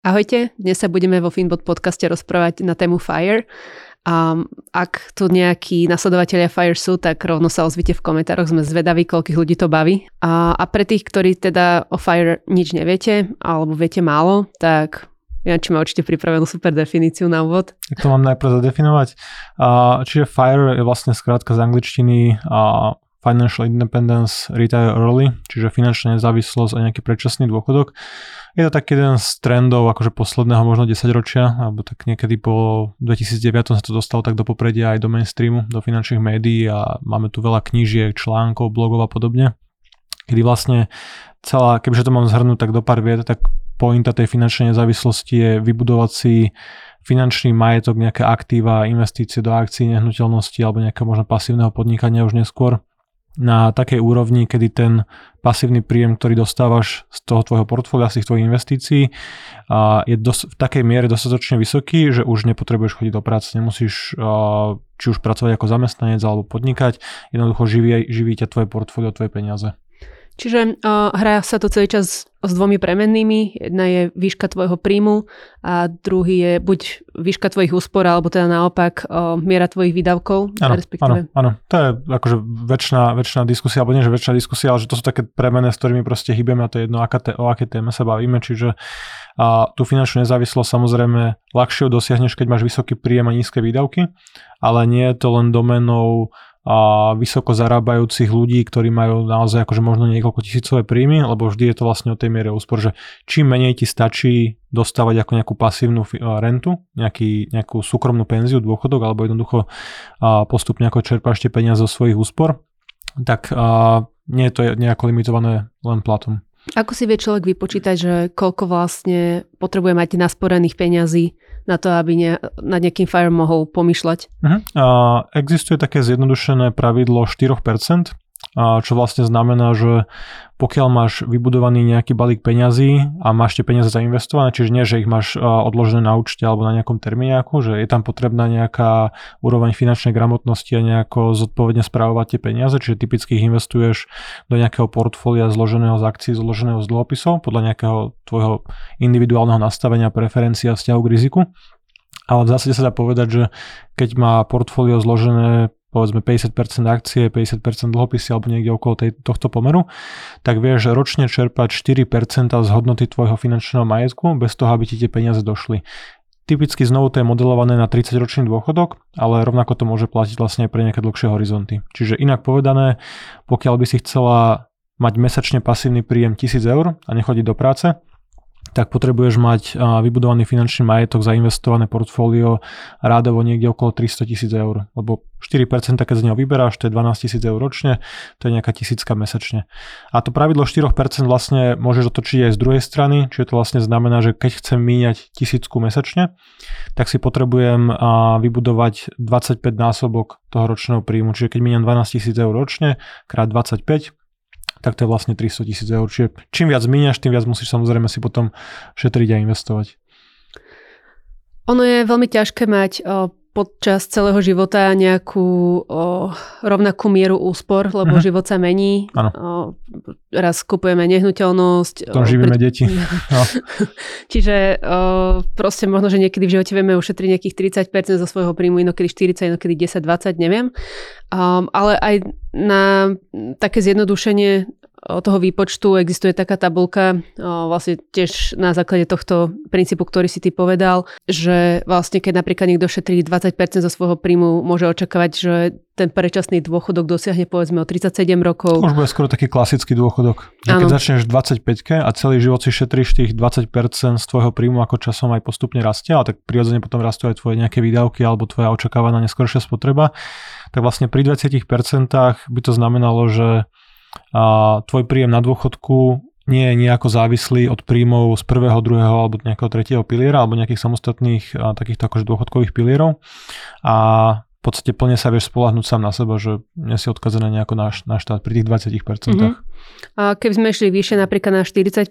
Ahojte, dnes sa budeme vo Finbot podcaste rozprávať na tému FIRE. A ak tu nejakí nasledovatelia FIRE sú, tak rovno sa ozvite v komentároch, sme zvedaví, koľkých ľudí to baví. A, a pre tých, ktorí teda o FIRE nič neviete, alebo viete málo, tak ja či má určite pripravenú super definíciu na úvod. To mám najprv zadefinovať. čiže FIRE je vlastne skrátka z angličtiny Financial Independence Retire Early, čiže finančná nezávislosť a nejaký predčasný dôchodok. Je to taký jeden z trendov akože posledného možno 10 ročia, alebo tak niekedy po 2009 sa to dostalo tak do popredia aj do mainstreamu, do finančných médií a máme tu veľa knížiek, článkov, blogov a podobne, kedy vlastne celá, kebyže to mám zhrnúť tak do pár viet, tak pointa tej finančnej nezávislosti je vybudovať si finančný majetok, nejaké aktíva, investície do akcií, nehnuteľnosti alebo nejakého možno pasívneho podnikania už neskôr na takej úrovni, kedy ten pasívny príjem, ktorý dostávaš z toho tvojho portfólia, z tých tvojich investícií, je dos- v takej miere dostatočne vysoký, že už nepotrebuješ chodiť do práce, nemusíš či už pracovať ako zamestnanec alebo podnikať, jednoducho živí, živí ťa tvoje portfólio, tvoje peniaze. Čiže uh, hrá sa to celý čas s dvomi premennými. Jedna je výška tvojho príjmu a druhý je buď výška tvojich úspor, alebo teda naopak uh, miera tvojich výdavkov. Áno, respektíve... áno, áno. To je akože väčšina, väčšina diskusia, alebo nie, že väčšina diskusia, ale že to sú také premené, s ktorými proste hýbeme a to je jedno, aká te, o aké téme sa bavíme. Čiže a tú finančnú nezávislosť samozrejme ľahšie dosiahneš, keď máš vysoký príjem a nízke výdavky, ale nie je to len domenou a vysoko zarábajúcich ľudí, ktorí majú naozaj akože možno niekoľko tisícové príjmy, lebo vždy je to vlastne o tej miere úspor, že čím menej ti stačí dostávať ako nejakú pasívnu rentu, nejaký, nejakú súkromnú penziu, dôchodok, alebo jednoducho postupne ako čerpáš tie peniaze zo svojich úspor, tak nie je to nejako limitované len platom. Ako si vie človek vypočítať, že koľko vlastne potrebuje mať nasporených peňazí na to, aby ne, nad nejakým Fire mohol pomýšľať? Uh-huh. Uh, existuje také zjednodušené pravidlo 4%, čo vlastne znamená, že pokiaľ máš vybudovaný nejaký balík peňazí a máš tie peniaze zainvestované, čiže nie, že ich máš odložené na účte alebo na nejakom termíniaku, že je tam potrebná nejaká úroveň finančnej gramotnosti a nejako zodpovedne správovať tie peniaze, čiže typicky ich investuješ do nejakého portfólia zloženého z akcií, zloženého z dlhopisov podľa nejakého tvojho individuálneho nastavenia, preferencií a vzťahu k riziku. Ale v zásade sa dá povedať, že keď má portfólio zložené povedzme 50% akcie, 50% dlhopisy alebo niekde okolo tej, tohto pomeru, tak vieš ročne čerpať 4% z hodnoty tvojho finančného majetku bez toho, aby ti tie peniaze došli. Typicky znovu to je modelované na 30-ročný dôchodok, ale rovnako to môže platiť vlastne aj pre nejaké dlhšie horizonty. Čiže inak povedané, pokiaľ by si chcela mať mesačne pasívny príjem 1000 eur a nechodiť do práce, tak potrebuješ mať vybudovaný finančný majetok, zainvestované portfólio rádovo niekde okolo 300 tisíc eur. Lebo 4% keď z neho vyberáš, to je 12 tisíc eur ročne, to je nejaká tisícka mesačne. A to pravidlo 4% vlastne môžeš otočiť aj z druhej strany, čiže to vlastne znamená, že keď chcem míňať tisícku mesačne, tak si potrebujem vybudovať 25 násobok toho ročného príjmu. Čiže keď míňam 12 tisíc eur ročne, krát 25, tak to je vlastne 300 tisíc eur. Čiže čím viac míňaš, tým viac musíš samozrejme si potom šetriť a investovať. Ono je veľmi ťažké mať počas celého života nejakú o, rovnakú mieru úspor, lebo uh-huh. život sa mení. O, raz kupujeme nehnuteľnosť. Potom živíme pri... deti. No. Čiže o, proste možno, že niekedy v živote vieme ušetriť nejakých 30% zo svojho príjmu, inokedy 40, inokedy 10, 20, neviem. Um, ale aj na také zjednodušenie toho výpočtu existuje taká tabulka, vlastne tiež na základe tohto princípu, ktorý si ty povedal, že vlastne keď napríklad niekto šetrí 20% zo svojho príjmu, môže očakávať, že ten predčasný dôchodok dosiahne povedzme o 37 rokov. Už bude skoro taký klasický dôchodok. Že keď začneš 25 a celý život si šetríš tých 20% z tvojho príjmu, ako časom aj postupne rastie, ale tak prirodzene potom rastú aj tvoje nejaké výdavky alebo tvoja očakávaná neskôršia spotreba, tak vlastne pri 20% by to znamenalo, že a tvoj príjem na dôchodku nie je nejako závislý od príjmov z prvého, druhého alebo nejakého tretieho piliera alebo nejakých samostatných a, takýchto akože dôchodkových pilierov a v podstate plne sa vieš spolahnúť sám na seba, že nie si odkazený nejako na, na štát pri tých 20%. Mm-hmm. A keby sme išli vyššie napríklad na 40%,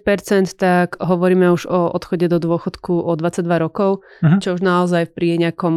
tak hovoríme už o odchode do dôchodku o 22 rokov, mm-hmm. čo už naozaj pri nejakom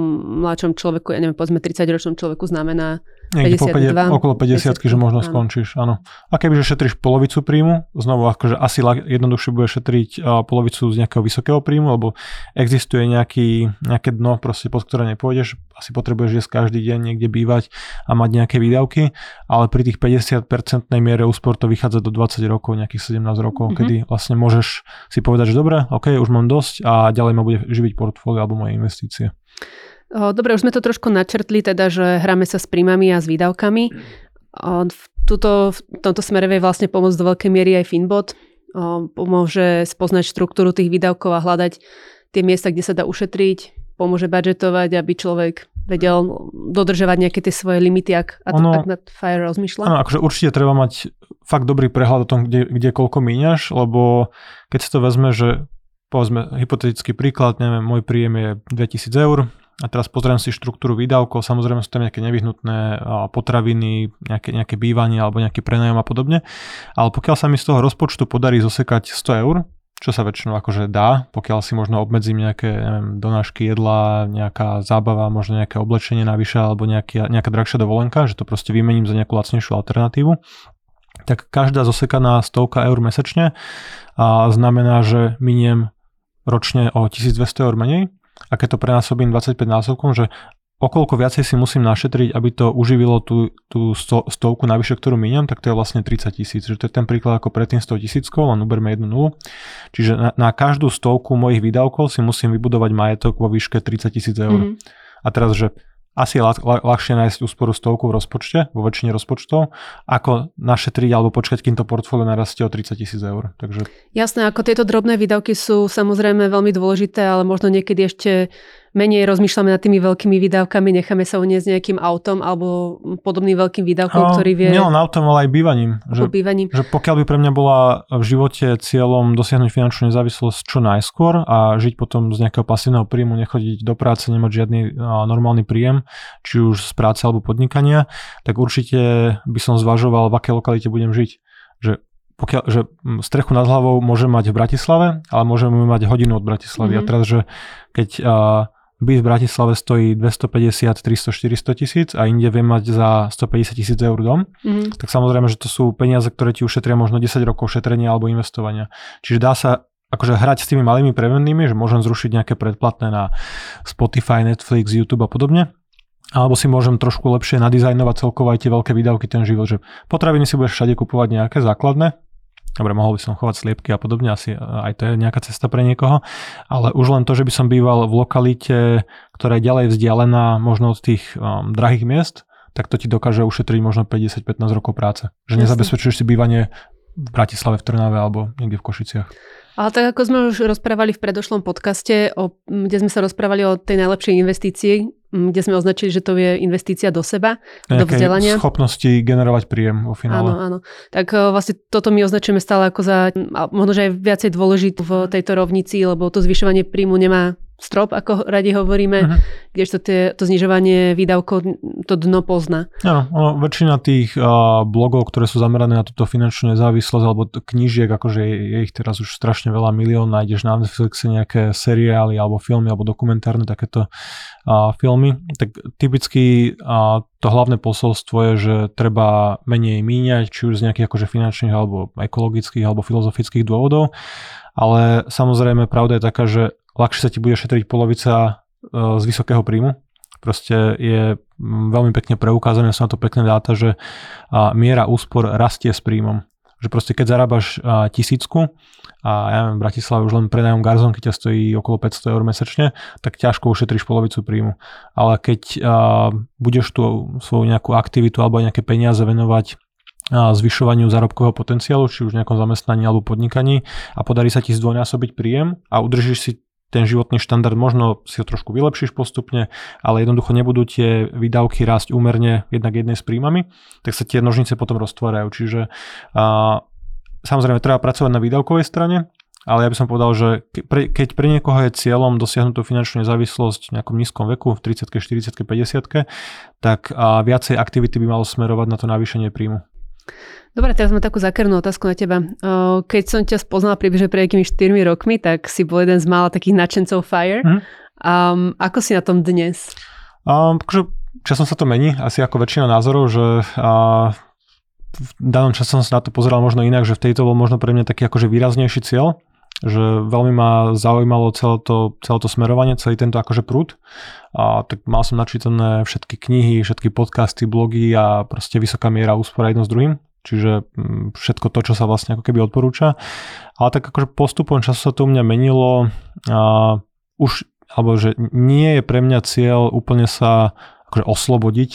mladšom človeku, ja neviem, povedzme 30-ročnom človeku znamená Niekde 52. Po 50, okolo 50, 50 že možno áno. skončíš, áno. A kebyže šetríš polovicu príjmu, znovu akože asi jednoduchšie bude šetriť polovicu z nejakého vysokého príjmu, lebo existuje nejaký, nejaké dno, proste pod ktoré nepôjdeš, asi potrebuješ jesť každý deň niekde bývať a mať nejaké výdavky, ale pri tých 50% miere úspor to vychádza do 20 rokov, nejakých 17 rokov, mm-hmm. kedy vlastne môžeš si povedať, že dobre, ok, už mám dosť a ďalej ma bude živiť portfólio alebo moje investície. Dobre, už sme to trošku načrtli, teda, že hráme sa s príjmami a s výdavkami. V, tuto, v tomto smere vie vlastne pomôcť do veľkej miery aj Finbot. Pomôže spoznať štruktúru tých výdavkov a hľadať tie miesta, kde sa dá ušetriť. Pomôže budžetovať, aby človek vedel dodržovať nejaké tie svoje limity, ak, ono, ak nad FIRE rozmýšľa. Áno, akože určite treba mať fakt dobrý prehľad o tom, kde, kde koľko míňaš, lebo keď si to vezme, že povedzme hypotetický príklad, neviem, môj príjem je 2000 eur, a teraz pozriem si štruktúru výdavkov, samozrejme sú tam nejaké nevyhnutné potraviny, nejaké, nejaké bývanie alebo nejaký prenajom a podobne. Ale pokiaľ sa mi z toho rozpočtu podarí zosekať 100 eur, čo sa väčšinou akože dá, pokiaľ si možno obmedzím nejaké neviem, donášky jedla, nejaká zábava, možno nejaké oblečenie navyše alebo nejaký, nejaká drahšia dovolenka, že to proste vymením za nejakú lacnejšiu alternatívu, tak každá zosekaná stovka eur mesačne a znamená, že miniem ročne o 1200 eur menej. A keď to prenásobím 25 násobkom, že okolko viacej si musím našetriť, aby to uživilo tú, tú sto, stovku navyše, ktorú míňam, tak to je vlastne 30 tisíc. Že to je ten príklad ako predtým 100 tisíckov, len uberme jednu nulu. Čiže na, na každú stovku mojich výdavkov si musím vybudovať majetok vo výške 30 tisíc eur. Mm-hmm. A teraz, že asi je ľahšie nájsť úsporu stovku v rozpočte, vo väčšine rozpočtov, ako našetriť alebo počkať, kým to portfólio narastie o 30 tisíc eur. Takže... Jasné, ako tieto drobné výdavky sú samozrejme veľmi dôležité, ale možno niekedy ešte menej rozmýšľame nad tými veľkými výdavkami, necháme sa uniesť nejakým autom alebo podobným veľkým výdavkom, no, ktorý vie... Nielen autom, ale aj bývaním. Že, bývaním. že pokiaľ by pre mňa bola v živote cieľom dosiahnuť finančnú nezávislosť čo najskôr a žiť potom z nejakého pasívneho príjmu, nechodiť do práce, nemať žiadny a, normálny príjem, či už z práce alebo podnikania, tak určite by som zvažoval, v akej lokalite budem žiť. Že pokiaľ, že strechu nad hlavou môžem mať v Bratislave, ale môžeme mať hodinu od Bratislavy. Mm-hmm. A teraz, že keď a, byt v Bratislave stojí 250, 300, 400 tisíc a inde vie mať za 150 tisíc eur dom, mm. tak samozrejme, že to sú peniaze, ktoré ti ušetria možno 10 rokov šetrenia alebo investovania. Čiže dá sa akože hrať s tými malými prevennými, že môžem zrušiť nejaké predplatné na Spotify, Netflix, YouTube a podobne. Alebo si môžem trošku lepšie nadizajnovať celkovo aj tie veľké výdavky, ten život, že potraviny si budeš všade kupovať nejaké základné, Dobre, mohol by som chovať sliepky a podobne, asi aj to je nejaká cesta pre niekoho, ale už len to, že by som býval v lokalite, ktorá je ďalej vzdialená možno od tých um, drahých miest, tak to ti dokáže ušetriť možno 50-15 rokov práce. Že nezabezpečuješ si bývanie v Bratislave, v Trnave alebo niekde v Košiciach. Ale tak ako sme už rozprávali v predošlom podcaste, o, kde sme sa rozprávali o tej najlepšej investícii, kde sme označili, že to je investícia do seba, Nejakej do vzdelania. schopnosti generovať príjem vo finále. Áno, áno. Tak e, vlastne toto my označujeme stále ako za, možno, že aj viacej dôležité v tejto rovnici, lebo to zvyšovanie príjmu nemá strop, ako radi hovoríme, uh-huh. kdežto tie, to znižovanie výdavkov to dno pozná. Áno, no, väčšina tých uh, blogov, ktoré sú zamerané na túto finančnú nezávislosť, alebo knížiek, akože je, je ich teraz už strašne veľa milión, nájdeš na Netflixe nejaké seriály, alebo filmy, alebo dokumentárne takéto uh, filmy, tak typicky uh, to hlavné posolstvo je, že treba menej míňať, či už z nejakých akože finančných, alebo ekologických, alebo filozofických dôvodov, ale samozrejme pravda je taká, že ľahšie sa ti bude šetriť polovica e, z vysokého príjmu. Proste je veľmi pekne preukázané, sú na to pekné dáta, že miera úspor rastie s príjmom. Že proste keď zarábaš tisícku a ja neviem, v Bratislave už len predajom keď ťa stojí okolo 500 eur mesačne, tak ťažko ušetríš polovicu príjmu. Ale keď budeš tú svoju nejakú aktivitu alebo nejaké peniaze venovať zvyšovaniu zárobkového potenciálu, či už v nejakom zamestnaní alebo podnikaní a podarí sa ti zdvojnásobiť príjem a udržíš si ten životný štandard, možno si ho trošku vylepšíš postupne, ale jednoducho nebudú tie výdavky rásť úmerne jednak jednej s príjmami, tak sa tie nožnice potom roztvárajú. Čiže a, samozrejme treba pracovať na výdavkovej strane, ale ja by som povedal, že keď pre niekoho je cieľom dosiahnuť tú finančnú nezávislosť v nejakom nízkom veku, v 30 40 50 tak a viacej aktivity by malo smerovať na to navýšenie príjmu. Dobre, teraz mám takú zákernú otázku na teba. Keď som ťa spoznala približne pred nejakými 4 rokmi, tak si bol jeden z mála takých nadšencov FIRE. Mm. Um, ako si na tom dnes? Um, akože časom sa to mení, asi ako väčšina názorov, že a, v danom čase som sa na to pozeral možno inak, že v tejto bol možno pre mňa taký akože výraznejší cieľ, že veľmi ma zaujímalo celé to, celé to smerovanie, celý tento akože prúd. A tak mal som načítané všetky knihy, všetky podcasty, blogy a proste vysoká miera úspora jedno s druhým. Čiže mm, všetko to, čo sa vlastne ako keby odporúča. Ale tak akože postupom času sa to u mňa menilo a už, alebo že nie je pre mňa cieľ úplne sa akože oslobodiť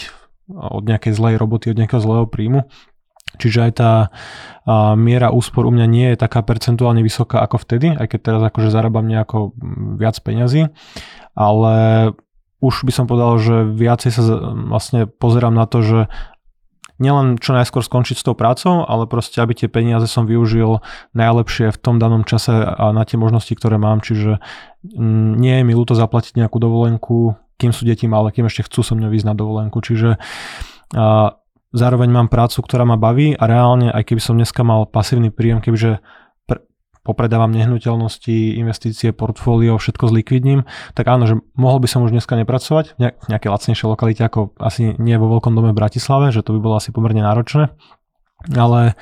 od nejakej zlej roboty, od nejakého zlého príjmu. Čiže aj tá a, miera úspor u mňa nie je taká percentuálne vysoká ako vtedy, aj keď teraz akože zarábam nejako viac peňazí, ale už by som povedal, že viacej sa vlastne pozerám na to, že nielen čo najskôr skončiť s tou prácou, ale proste, aby tie peniaze som využil najlepšie v tom danom čase a na tie možnosti, ktoré mám. Čiže mm, nie je mi ľúto zaplatiť nejakú dovolenku, kým sú deti malé, kým ešte chcú so mňou ísť na dovolenku. Čiže a, zároveň mám prácu, ktorá ma baví a reálne, aj keby som dneska mal pasívny príjem, kebyže popredávam nehnuteľnosti, investície, portfólio, všetko zlikvidním, tak áno, že mohol by som už dneska nepracovať v nejaké lacnejšie lokalite, ako asi nie vo veľkom dome v Bratislave, že to by bolo asi pomerne náročné, ale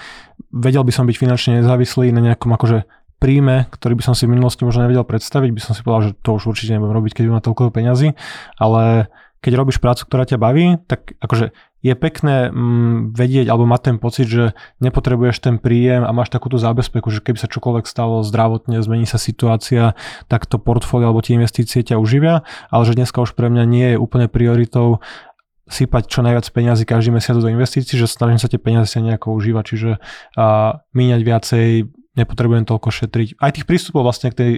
vedel by som byť finančne nezávislý na nejakom akože príjme, ktorý by som si v minulosti možno nevedel predstaviť, by som si povedal, že to už určite nebudem robiť, keď mám toľko peňazí, ale keď robíš prácu, ktorá ťa baví, tak akože je pekné mm, vedieť alebo mať ten pocit, že nepotrebuješ ten príjem a máš takúto zábezpeku, že keby sa čokoľvek stalo zdravotne, zmení sa situácia, tak to portfólio alebo tie investície ťa uživia, ale že dneska už pre mňa nie je úplne prioritou sypať čo najviac peniazy každý mesiac do investícií, že snažím sa tie peniaze sa nejako užívať, čiže a, míňať viacej, nepotrebujem toľko šetriť. Aj tých prístupov vlastne k tej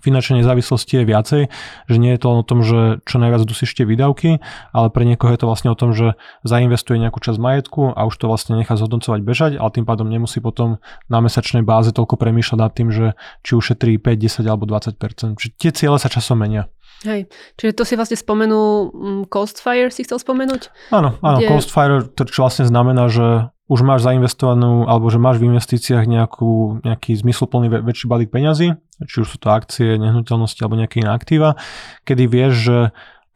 finančnej nezávislosti je viacej, že nie je to len o tom, že čo najviac dusíš tie výdavky, ale pre niekoho je to vlastne o tom, že zainvestuje nejakú časť majetku a už to vlastne nechá zhodnocovať bežať, ale tým pádom nemusí potom na mesačnej báze toľko premýšľať nad tým, že či ušetrí 5, 10 alebo 20%. Čiže tie ciele sa časom menia. Hej, čiže to si vlastne spomenul, um, Coast Fire si chcel spomenúť? Áno, áno, kde... Coast Fire, to čo vlastne znamená, že už máš zainvestovanú, alebo že máš v investíciách nejakú, nejaký zmysluplný väčší balík peňazí, či už sú to akcie, nehnuteľnosti alebo nejaké iné aktíva, kedy vieš, že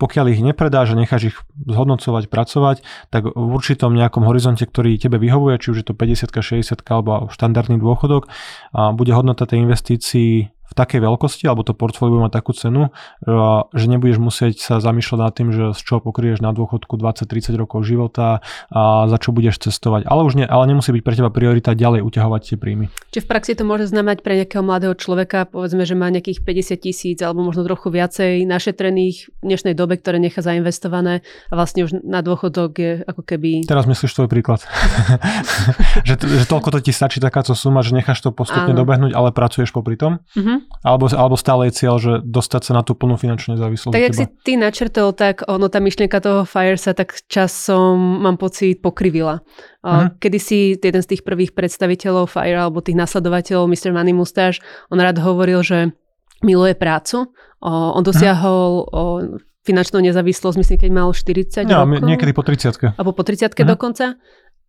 pokiaľ ich nepredáš a necháš ich zhodnocovať, pracovať, tak v určitom nejakom horizonte, ktorý tebe vyhovuje, či už je to 50, 60 alebo štandardný dôchodok, a bude hodnota tej investícii v takej veľkosti, alebo to portfólio mať takú cenu, že nebudeš musieť sa zamýšľať nad tým, že z čoho pokrieš na dôchodku 20-30 rokov života a za čo budeš cestovať. Ale už nie, ale nemusí byť pre teba priorita ďalej uťahovať tie príjmy. Čiže v praxi to môže znamenať pre nejakého mladého človeka, povedzme, že má nejakých 50 tisíc alebo možno trochu viacej našetrených v dnešnej dobe, ktoré nechá zainvestované a vlastne už na dôchodok je ako keby... Teraz myslíš tvoj príklad. že, že toľko to ti stačí takáto suma, že necháš to postupne Áno. dobehnúť, ale pracuješ popri tom. Uh-huh. Alebo, alebo stále je cieľ, že dostať sa na tú plnú finančnú nezávislosť. Tak, ak si ty načrtol, tak ono, tá myšlienka toho FIRE sa tak časom, mám pocit, pokrivila. Uh-huh. Kedy si jeden z tých prvých predstaviteľov FIRE alebo tých nasledovateľov, Mr. Money Mustache, on rád hovoril, že miluje prácu. On dosiahol uh-huh. finančnú nezávislosť, myslím, keď mal 40 ja, rokov. niekedy po 30 Alebo po 30 uh-huh. dokonca.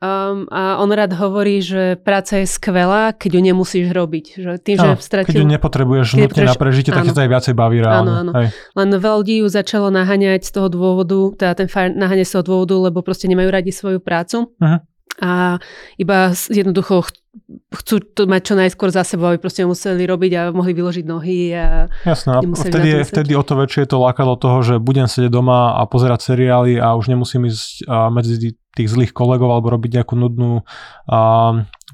Um, a on rád hovorí, že práca je skvelá, keď ju nemusíš robiť. Že tým, áno, že stratil... Keď ju nepotrebuješ keď nutne na prežitie, tak sa aj viacej baví reálne. Áno, áno. Hej. Len veľa ľudí ju začalo naháňať z toho dôvodu, teda ten fire naháňať z toho dôvodu, lebo proste nemajú radi svoju prácu. Uh-huh. A iba jednoducho chcú to mať čo najskôr za sebou, aby proste museli robiť a mohli vyložiť nohy. A Jasné, a vtedy, je, vtedy o to väčšie je to lákadlo toho, že budem sedieť doma a pozerať seriály a už nemusím ísť medzi tých zlých kolegov alebo robiť nejakú nudnú a,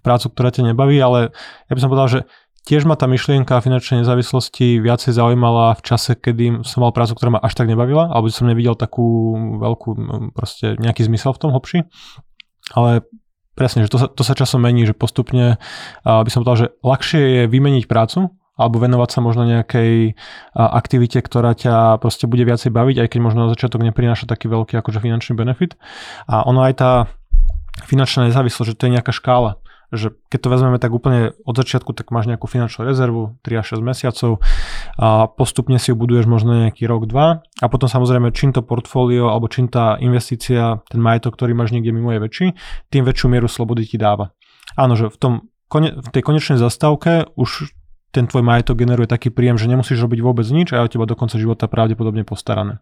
prácu, ktorá ťa nebaví, ale ja by som povedal, že tiež ma tá myšlienka finančnej nezávislosti viacej zaujímala v čase, kedy som mal prácu, ktorá ma až tak nebavila, alebo som nevidel takú veľkú, proste nejaký zmysel v tom hlbší. Ale presne, že to sa, to sa časom mení, že postupne by som povedal, že ľahšie je vymeniť prácu, alebo venovať sa možno nejakej aktivite, ktorá ťa proste bude viacej baviť, aj keď možno na začiatok neprináša taký veľký akože finančný benefit. A ono aj tá finančná nezávislosť, že to je nejaká škála že keď to vezmeme tak úplne od začiatku, tak máš nejakú finančnú rezervu 3 až 6 mesiacov a postupne si ju buduješ možno nejaký rok, dva a potom samozrejme čím to portfólio alebo čím tá investícia, ten majetok, ktorý máš niekde mimo je väčší, tým väčšiu mieru slobody ti dáva. Áno, že v, tom, v tej konečnej zastávke už ten tvoj majetok generuje taký príjem, že nemusíš robiť vôbec nič a je o teba do konca života pravdepodobne postarané.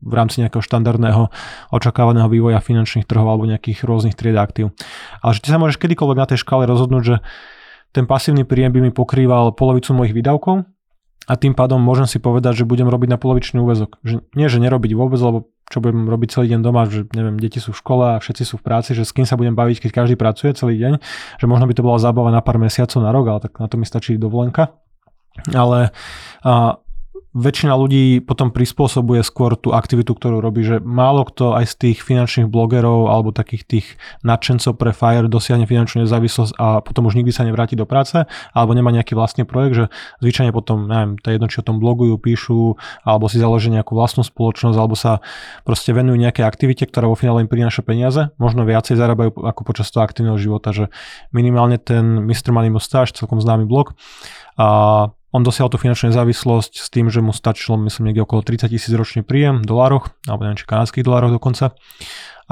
v rámci nejakého štandardného očakávaného vývoja finančných trhov alebo nejakých rôznych tried aktív. Ale že ty sa môžeš kedykoľvek na tej škále rozhodnúť, že ten pasívny príjem by mi pokrýval polovicu mojich výdavkov a tým pádom môžem si povedať, že budem robiť na polovičný úvezok. Že, nie, že nerobiť vôbec, lebo čo budem robiť celý deň doma, že neviem, deti sú v škole a všetci sú v práci, že s kým sa budem baviť, keď každý pracuje celý deň, že možno by to bola zábava na pár mesiacov na rok, ale tak na to mi stačí dovolenka. Ale a, väčšina ľudí potom prispôsobuje skôr tú aktivitu, ktorú robí, že málo kto aj z tých finančných blogerov alebo takých tých nadšencov pre FIRE dosiahne finančnú nezávislosť a potom už nikdy sa nevráti do práce alebo nemá nejaký vlastný projekt, že zvyčajne potom, neviem, to je jedno, či o tom blogujú, píšu alebo si založia nejakú vlastnú spoločnosť alebo sa proste venujú nejaké aktivite, ktorá vo finále im prináša peniaze, možno viacej zarábajú ako počas toho aktívneho života, že minimálne ten Mr. Money Mustache, celkom známy blog, a on dosiahol tú finančnú nezávislosť s tým, že mu stačilo, myslím, niekde okolo 30 tisíc ročný príjem v dolároch, alebo neviem, či kanadských dolároch dokonca.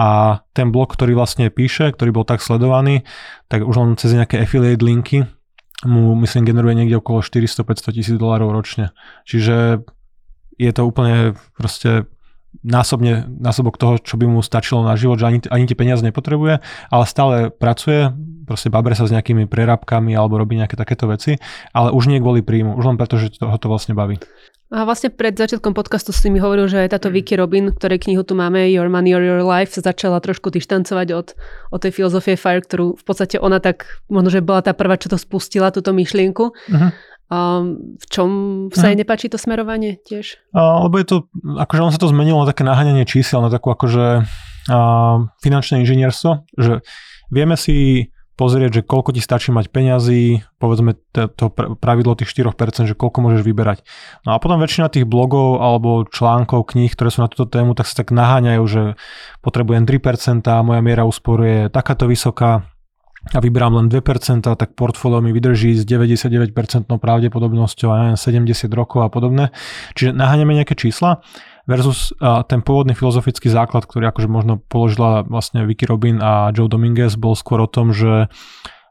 A ten blog, ktorý vlastne píše, ktorý bol tak sledovaný, tak už len cez nejaké affiliate linky mu, myslím, generuje niekde okolo 400-500 tisíc dolárov ročne. Čiže je to úplne proste násobne, násobok toho, čo by mu stačilo na život, že ani, ani tie peniaze nepotrebuje, ale stále pracuje, proste babre sa s nejakými prerábkami alebo robí nejaké takéto veci, ale už nie kvôli príjmu, už len preto, že ho to vlastne baví. A vlastne pred začiatkom podcastu si mi hovoril, že aj táto Vicky Robin, ktorej knihu tu máme, Your Money or Your Life, sa začala trošku dištancovať od, od tej filozofie FIRE, ktorú v podstate ona tak, možno, že bola tá prvá, čo to spustila, túto myšlienku. Uh-huh. Um, v čom sa jej mhm. nepáči to smerovanie tiež? Uh, lebo je to, akože on sa to zmenilo na také naháňanie čísel, na takú akože uh, finančné inžinierstvo, že vieme si pozrieť, že koľko ti stačí mať peňazí, povedzme to pravidlo tých 4%, že koľko môžeš vyberať. No a potom väčšina tých blogov alebo článkov, kníh, ktoré sú na túto tému, tak sa tak naháňajú, že potrebujem 3%, moja miera úspory je takáto vysoká, a vyberám len 2%, tak portfólio mi vydrží s 99% pravdepodobnosťou a 70 rokov a podobne. Čiže naháňame nejaké čísla versus ten pôvodný filozofický základ, ktorý akože možno položila vlastne Vicky Robin a Joe Dominguez, bol skôr o tom, že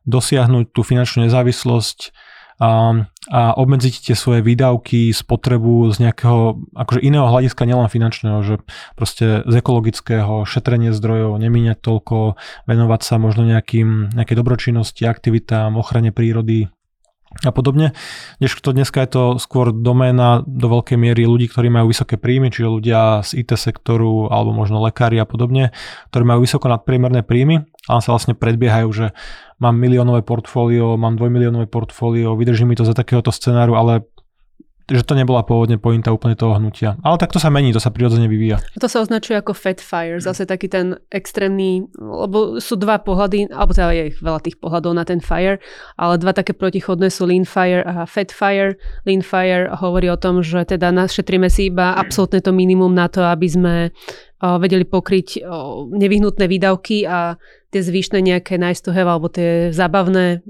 dosiahnuť tú finančnú nezávislosť a, obmedziť tie svoje výdavky, spotrebu z nejakého akože iného hľadiska, nielen finančného, že proste z ekologického, šetrenie zdrojov, nemíňať toľko, venovať sa možno nejakým, nejakej dobročinnosti, aktivitám, ochrane prírody, a podobne. to dneska je to skôr doména do veľkej miery ľudí, ktorí majú vysoké príjmy, čiže ľudia z IT sektoru alebo možno lekári a podobne, ktorí majú vysoko nadpriemerné príjmy a sa vlastne predbiehajú, že mám miliónové portfólio, mám dvojmiliónové portfólio, vydrží mi to za takéhoto scenáru, ale že to nebola pôvodne pointa úplne toho hnutia. Ale tak to sa mení, to sa prirodzene vyvíja. To sa označuje ako fat fire, zase taký ten extrémny, lebo sú dva pohľady, alebo teda je veľa tých pohľadov na ten fire, ale dva také protichodné sú lean fire a fat fire. Lean fire hovorí o tom, že teda našetríme si iba absolútne to minimum na to, aby sme vedeli pokryť nevyhnutné výdavky a tie zvyšné nejaké nice to have alebo tie zábavné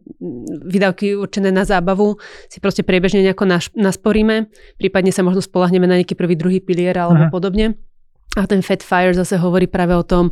výdavky určené na zábavu si proste priebežne nejako nasporíme, prípadne sa možno spolahneme na nejaký prvý, druhý pilier alebo Aha. podobne. A ten Fat Fire zase hovorí práve o tom,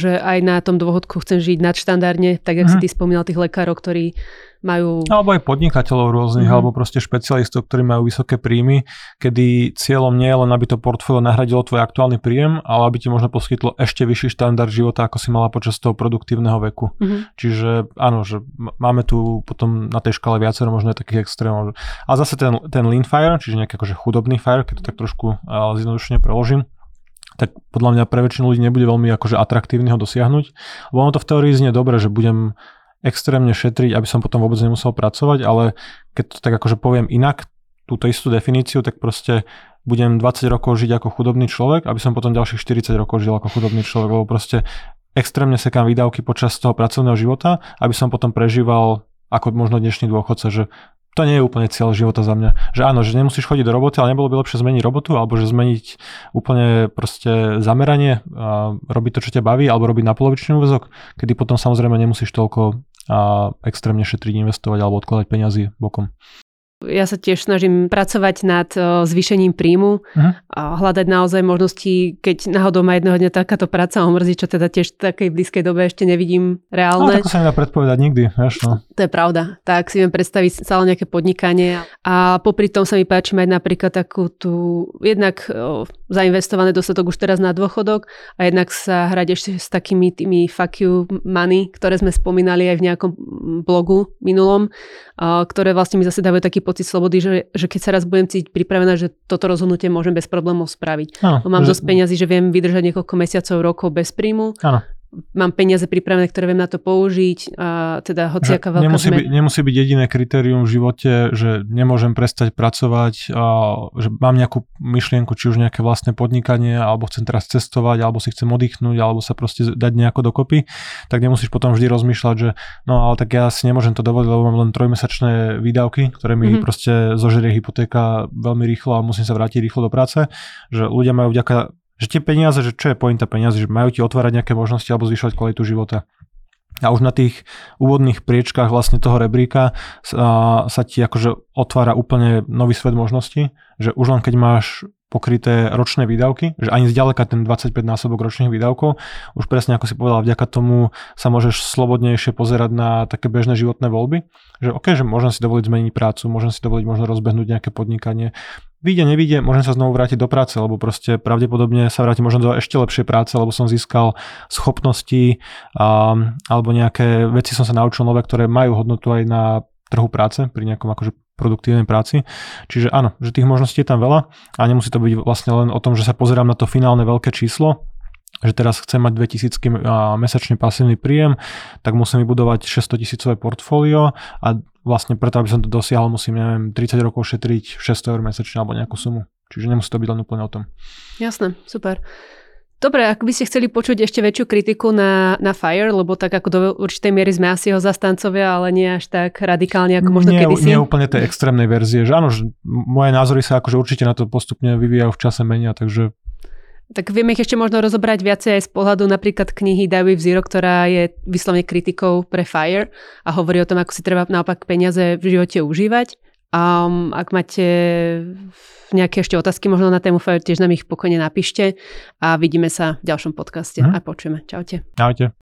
že aj na tom dôchodku chcem žiť nadštandardne, tak ako si ty spomínal tých lekárov, ktorí majú... Alebo aj podnikateľov rôznych, mm-hmm. alebo proste špecialistov, ktorí majú vysoké príjmy, kedy cieľom nie je len, aby to portfólio nahradilo tvoj aktuálny príjem, ale aby ti možno poskytlo ešte vyšší štandard života, ako si mala počas toho produktívneho veku. Mm-hmm. Čiže áno, že máme tu potom na tej škále viacero možno takých extrémov. A zase ten, ten lean fire, čiže nejaký akože chudobný fire, keď to tak trošku zjednodušene preložím, tak podľa mňa pre väčšinu ľudí nebude veľmi akože atraktívny ho dosiahnuť. Lebo ono to v teórii znie dobre, že budem extrémne šetriť, aby som potom vôbec nemusel pracovať, ale keď to tak akože poviem inak, túto istú definíciu, tak proste budem 20 rokov žiť ako chudobný človek, aby som potom ďalších 40 rokov žil ako chudobný človek, lebo proste extrémne sekám výdavky počas toho pracovného života, aby som potom prežíval ako možno dnešný dôchodca, že to nie je úplne cieľ života za mňa. Že áno, že nemusíš chodiť do roboty, ale nebolo by lepšie zmeniť robotu, alebo že zmeniť úplne proste zameranie, a robiť to, čo ťa baví, alebo robiť na polovičný úvezok, kedy potom samozrejme nemusíš toľko a extrémne šetriť, investovať alebo odkladať peniazy bokom. Ja sa tiež snažím pracovať nad zvýšením príjmu uh-huh. a hľadať naozaj možnosti, keď náhodou ma jedného dňa takáto práca omrzí, čo teda tiež v takej blízkej dobe ešte nevidím reálne. No, to sa nedá predpovedať nikdy, vieš no. To je pravda. Tak si viem predstaviť stále nejaké podnikanie a popri tom sa mi páči mať napríklad takú tú, jednak o, zainvestované dostatok už teraz na dôchodok a jednak sa hrať ešte s takými tými fuck you money, ktoré sme spomínali aj v nejakom blogu minulom, o, ktoré vlastne mi zase dávajú taký pocit slobody, že, že keď sa raz budem cítiť pripravená, že toto rozhodnutie môžem bez problémov spraviť. Áno, Mám že... dosť peňazí, že viem vydržať niekoľko mesiacov, rokov bez príjmu. Áno mám peniaze pripravené, ktoré viem na to použiť a teda hociaká veľká nemusí, byť, nemusí byť jediné kritérium v živote, že nemôžem prestať pracovať, a, že mám nejakú myšlienku, či už nejaké vlastné podnikanie, alebo chcem teraz cestovať, alebo si chcem oddychnúť, alebo sa proste dať nejako dokopy, tak nemusíš potom vždy rozmýšľať, že no ale tak ja si nemôžem to dovoliť, lebo mám len trojmesačné výdavky, ktoré mi mm-hmm. proste zožerie hypotéka veľmi rýchlo a musím sa vrátiť rýchlo do práce, že ľudia majú vďaka že tie peniaze, že čo je pointa peniaze, že majú ti otvárať nejaké možnosti alebo zvyšovať kvalitu života. A už na tých úvodných priečkách vlastne toho rebríka sa, sa ti akože otvára úplne nový svet možností, že už len keď máš pokryté ročné výdavky, že ani zďaleka ten 25 násobok ročných výdavkov, už presne ako si povedal, vďaka tomu sa môžeš slobodnejšie pozerať na také bežné životné voľby, že OK, že môžem si dovoliť zmeniť prácu, môžem si dovoliť možno rozbehnúť nejaké podnikanie, Vyjde, nevyjde, môžem sa znovu vrátiť do práce, lebo proste pravdepodobne sa vrátim možno do ešte lepšej práce, lebo som získal schopnosti a, alebo nejaké veci som sa naučil nové, ktoré majú hodnotu aj na trhu práce, pri nejakom akože produktívnej práci. Čiže áno, že tých možností je tam veľa a nemusí to byť vlastne len o tom, že sa pozerám na to finálne veľké číslo, že teraz chcem mať 2000 mesačný pasívny príjem, tak musím vybudovať 600 tisícové portfólio a vlastne preto, aby som to dosiahol, musím, neviem, 30 rokov šetriť 600 eur mesačne alebo nejakú sumu. Čiže nemusí to byť len úplne o tom. Jasné, super. Dobre, ak by ste chceli počuť ešte väčšiu kritiku na, na Fire, lebo tak ako do určitej miery sme asi jeho zastancovia, ale nie až tak radikálne ako možno nie, kedysi. Nie úplne tej extrémnej verzie, že áno, že moje názory sa akože určite na to postupne vyvíjajú v čase menia, takže tak vieme ich ešte možno rozobrať viacej aj z pohľadu napríklad knihy with Zero, ktorá je vyslovne kritikou pre Fire a hovorí o tom, ako si treba naopak peniaze v živote užívať. A um, ak máte nejaké ešte otázky možno na tému Fire, tiež nám ich pokojne napíšte a vidíme sa v ďalšom podcaste mm. a počujeme. Čaute. Čaute.